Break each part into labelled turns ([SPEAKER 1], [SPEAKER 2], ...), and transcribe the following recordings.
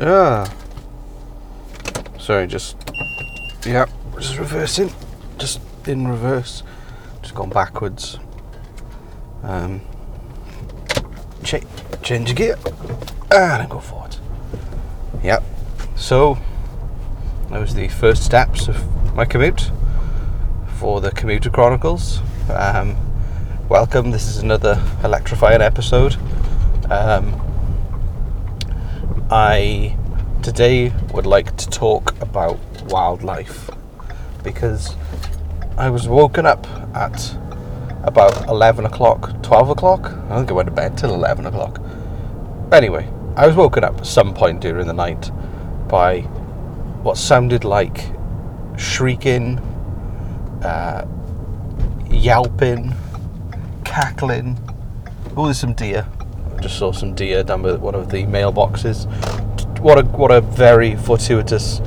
[SPEAKER 1] Ah. Sorry, just. Yeah, just reversing. Just in reverse. Just gone backwards. Um. Change, change gear. And then go forward. Yep. So, those are the first steps of my commute for the Commuter Chronicles. Um, welcome. This is another electrifying episode. Um, I today would like to talk about wildlife because I was woken up at about 11 o'clock, 12 o'clock. I think I went to bed till 11 o'clock. Anyway, I was woken up at some point during the night by what sounded like shrieking, uh, yelping, cackling. Oh, there's some deer. Just saw some deer down by one of the mailboxes. What a what a very fortuitous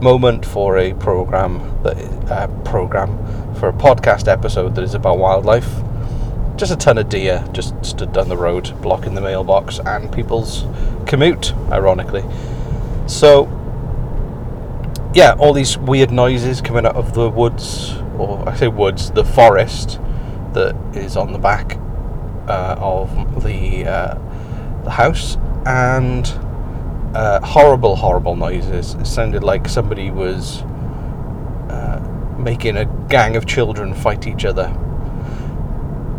[SPEAKER 1] moment for a program that uh, program for a podcast episode that is about wildlife. Just a ton of deer just stood down the road, blocking the mailbox and people's commute. Ironically, so yeah, all these weird noises coming out of the woods, or I say woods, the forest that is on the back uh, of the uh, the house, and uh, horrible, horrible noises. It sounded like somebody was uh, making a gang of children fight each other,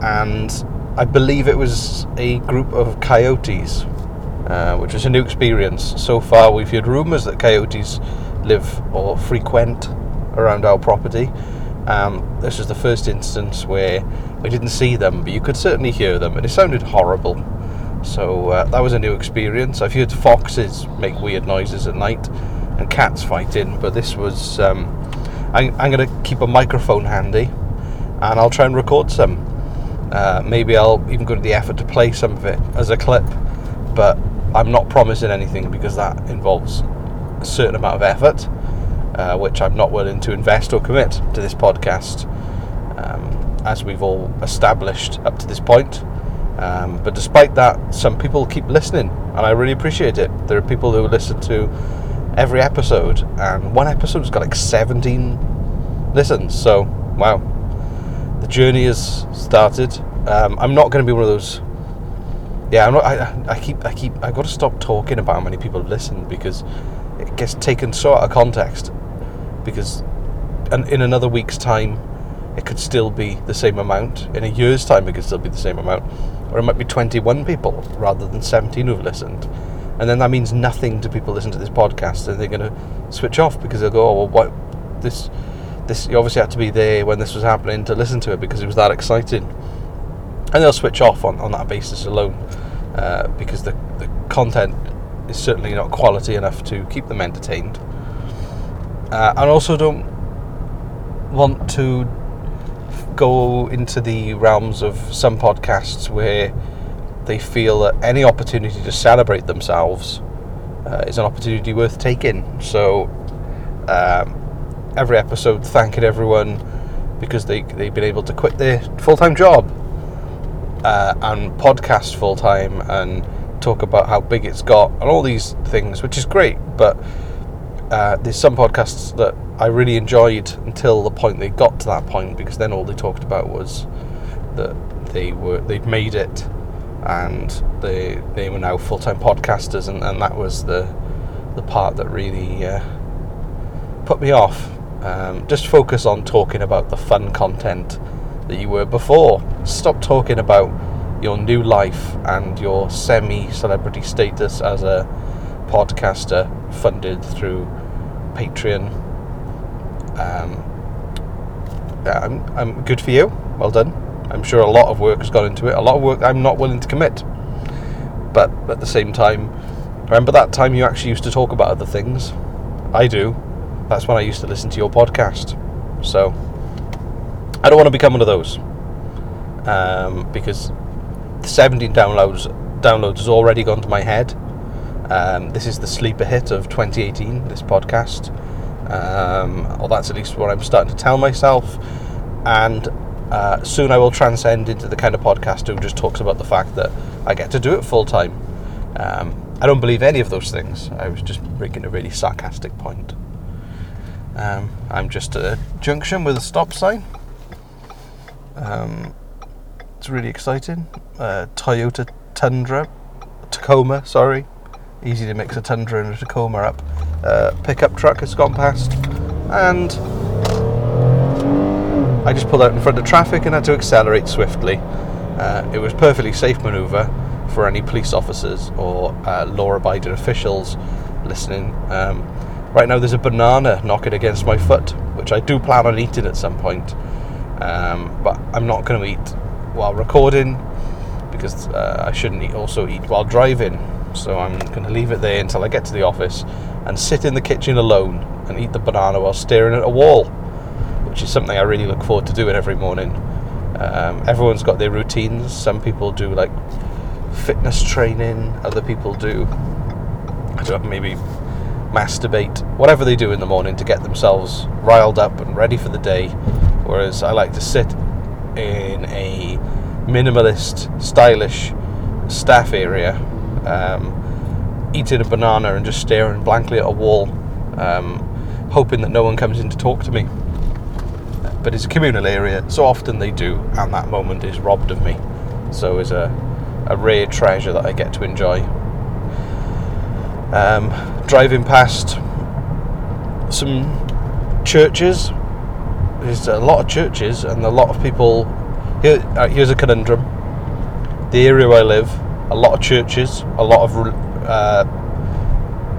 [SPEAKER 1] and I believe it was a group of coyotes, uh, which was a new experience. So far, we've heard rumours that coyotes live or frequent around our property. Um, this was the first instance where we didn't see them, but you could certainly hear them, and it sounded horrible. So uh, that was a new experience. I've heard foxes make weird noises at night and cats fighting, but this was. Um, I, I'm going to keep a microphone handy and I'll try and record some. Uh, maybe I'll even go to the effort to play some of it as a clip, but I'm not promising anything because that involves a certain amount of effort, uh, which I'm not willing to invest or commit to this podcast, um, as we've all established up to this point. Um, but despite that, some people keep listening, and I really appreciate it. There are people who listen to every episode, and one episode's got like 17 listens. So, wow, the journey has started. Um, I'm not going to be one of those. Yeah, I'm not. I, I keep. I keep. I've got to stop talking about how many people have listened because it gets taken so out of context. Because, in another week's time, it could still be the same amount. In a year's time, it could still be the same amount, or it might be 21 people rather than 17 who've listened. And then that means nothing to people listening to this podcast, and they're going to switch off because they'll go, "Oh, well, what this." This you obviously had to be there when this was happening to listen to it because it was that exciting, and they'll switch off on, on that basis alone uh, because the the content is certainly not quality enough to keep them entertained. Uh, and also don't want to go into the realms of some podcasts where they feel that any opportunity to celebrate themselves uh, is an opportunity worth taking. So um, every episode thanking everyone because they, they've been able to quit their full-time job uh, and podcast full-time and talk about how big it's got and all these things, which is great. But uh, there's some podcasts that I really enjoyed until the point they got to that point, because then all they talked about was that they were they'd made it and they they were now full time podcasters, and, and that was the the part that really uh, put me off. Um, just focus on talking about the fun content that you were before. Stop talking about your new life and your semi celebrity status as a podcaster funded through Patreon. Um, I'm, I'm good for you. Well done. I'm sure a lot of work has gone into it. A lot of work I'm not willing to commit. But at the same time, remember that time you actually used to talk about other things? I do. That's when I used to listen to your podcast. So I don't want to become one of those. Um, because the 17 downloads downloads has already gone to my head. Um, this is the sleeper hit of 2018. This podcast. Um, or that's at least what I'm starting to tell myself. And uh, soon I will transcend into the kind of podcast who just talks about the fact that I get to do it full time. Um, I don't believe any of those things. I was just making a really sarcastic point. Um, I'm just at a junction with a stop sign. Um, it's really exciting. Uh, Toyota Tundra, Tacoma, sorry. Easy to mix a Tundra and a Tacoma up. Uh, pickup truck has gone past, and I just pulled out in front of traffic and had to accelerate swiftly. Uh, it was perfectly safe manoeuvre for any police officers or uh, law-abiding officials listening. Um, right now, there's a banana knocking against my foot, which I do plan on eating at some point, um, but I'm not going to eat while recording because uh, I shouldn't eat, also eat while driving. So I'm going to leave it there until I get to the office and sit in the kitchen alone and eat the banana while staring at a wall, which is something I really look forward to doing every morning. Um, everyone's got their routines. Some people do like fitness training, other people do, I don't know, maybe masturbate, whatever they do in the morning to get themselves riled up and ready for the day. Whereas I like to sit in a minimalist, stylish staff area, um, eating a banana and just staring blankly at a wall, um, hoping that no one comes in to talk to me. But it's a communal area, so often they do, and that moment is robbed of me. So it's a, a rare treasure that I get to enjoy. Um, driving past some churches there's a lot of churches and a lot of people. Here, uh, here's a conundrum. The area where I live, a lot of churches, a lot of uh,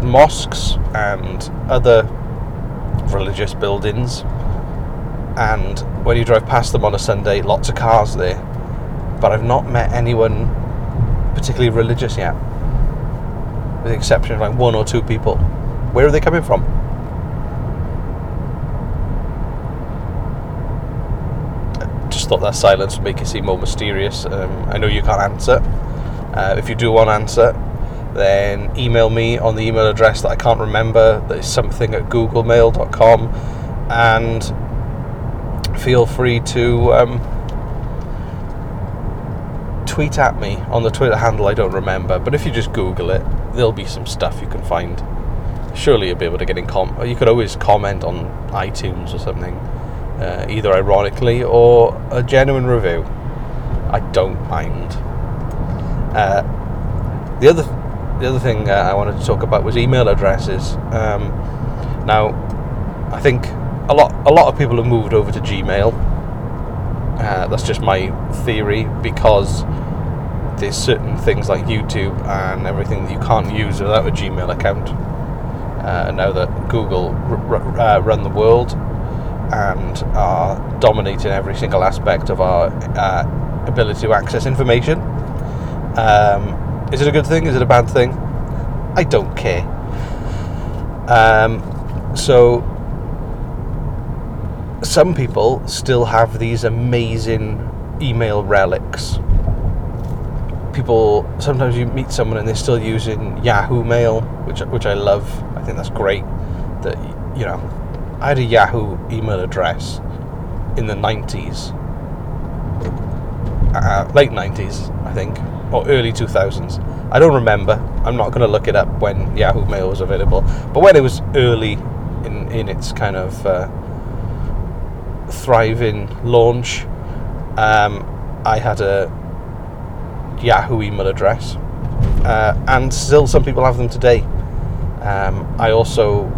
[SPEAKER 1] mosques, and other religious buildings. And when you drive past them on a Sunday, lots of cars there. But I've not met anyone particularly religious yet, with the exception of like one or two people. Where are they coming from? just thought that silence would make it seem more mysterious. Um, I know you can't answer. Uh, if you do want answer, then email me on the email address that I can't remember, that is something at googlemail.com, and feel free to um, tweet at me on the Twitter handle I don't remember, but if you just Google it, there'll be some stuff you can find. Surely you'll be able to get in com. You could always comment on iTunes or something uh, either ironically or a genuine review. I don't mind. Uh, the other the other thing uh, I wanted to talk about was email addresses. Um, now, I think a lot a lot of people have moved over to Gmail. Uh, that's just my theory because there's certain things like YouTube and everything that you can't use without a Gmail account. Uh, now that Google r- r- uh, run the world, and are dominating every single aspect of our uh, ability to access information. Um, is it a good thing? Is it a bad thing? I don't care. Um, so, some people still have these amazing email relics. People sometimes you meet someone and they're still using Yahoo Mail, which which I love. I think that's great. That you know I had a Yahoo email address in the 90s, uh, late 90s, I think, or early 2000s. I don't remember. I'm not going to look it up when Yahoo Mail was available, but when it was early in, in its kind of uh, thriving launch, um, I had a Yahoo email address, uh, and still some people have them today. Um, I also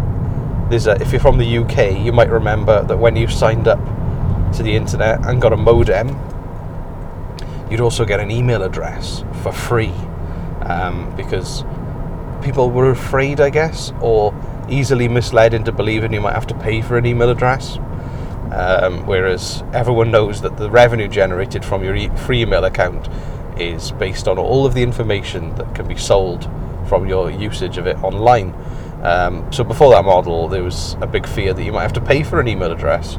[SPEAKER 1] there's a, if you're from the UK, you might remember that when you signed up to the internet and got a modem, you'd also get an email address for free um, because people were afraid, I guess, or easily misled into believing you might have to pay for an email address. Um, whereas everyone knows that the revenue generated from your e- free email account is based on all of the information that can be sold from your usage of it online. Um, so before that model, there was a big fear that you might have to pay for an email address,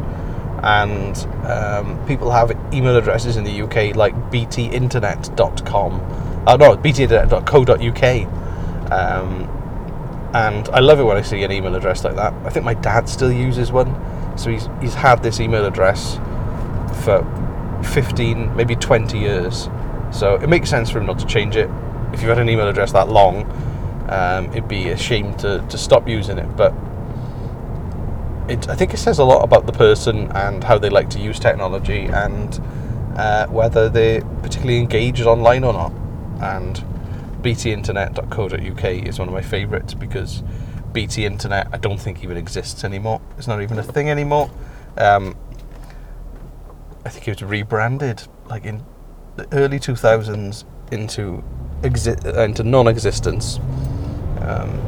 [SPEAKER 1] and um, people have email addresses in the UK like btinternet.com, uh, no, btinternet.co.uk, um, and I love it when I see an email address like that. I think my dad still uses one, so he's he's had this email address for 15, maybe 20 years. So it makes sense for him not to change it. If you've had an email address that long, um, it'd be a shame to, to stop using it. But it, I think it says a lot about the person and how they like to use technology and uh, whether they're particularly engaged online or not. And btinternet.co.uk is one of my favourites because BT Internet I don't think even exists anymore. It's not even a thing anymore. Um, I think it was rebranded like in the early 2000s into exi- uh, into non-existence. Um,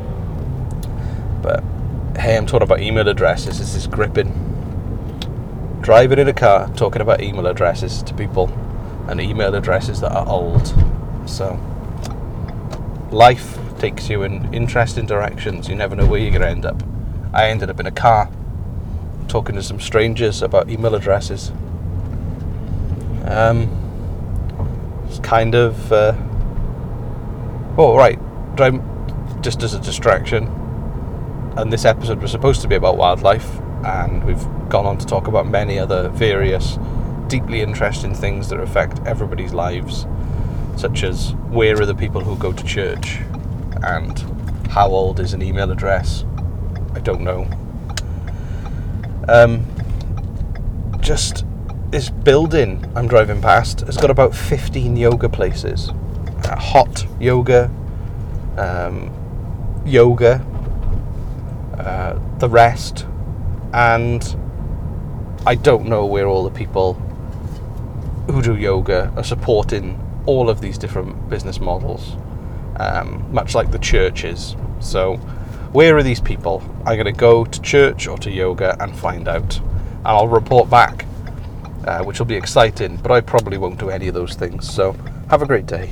[SPEAKER 1] but hey, I'm talking about email addresses. This is gripping. Driving in a car, talking about email addresses to people, and email addresses that are old. So, life takes you in interesting directions. You never know where you're going to end up. I ended up in a car talking to some strangers about email addresses. Um, it's kind of. Uh, oh, right. Just as a distraction. And this episode was supposed to be about wildlife, and we've gone on to talk about many other various deeply interesting things that affect everybody's lives, such as where are the people who go to church, and how old is an email address? I don't know. Um, just this building I'm driving past has got about 15 yoga places. Uh, hot yoga, um, yoga, uh, the rest, and I don't know where all the people who do yoga are supporting all of these different business models, um, much like the churches. So, where are these people? I'm going to go to church or to yoga and find out. And I'll report back, uh, which will be exciting, but I probably won't do any of those things. So, have a great day.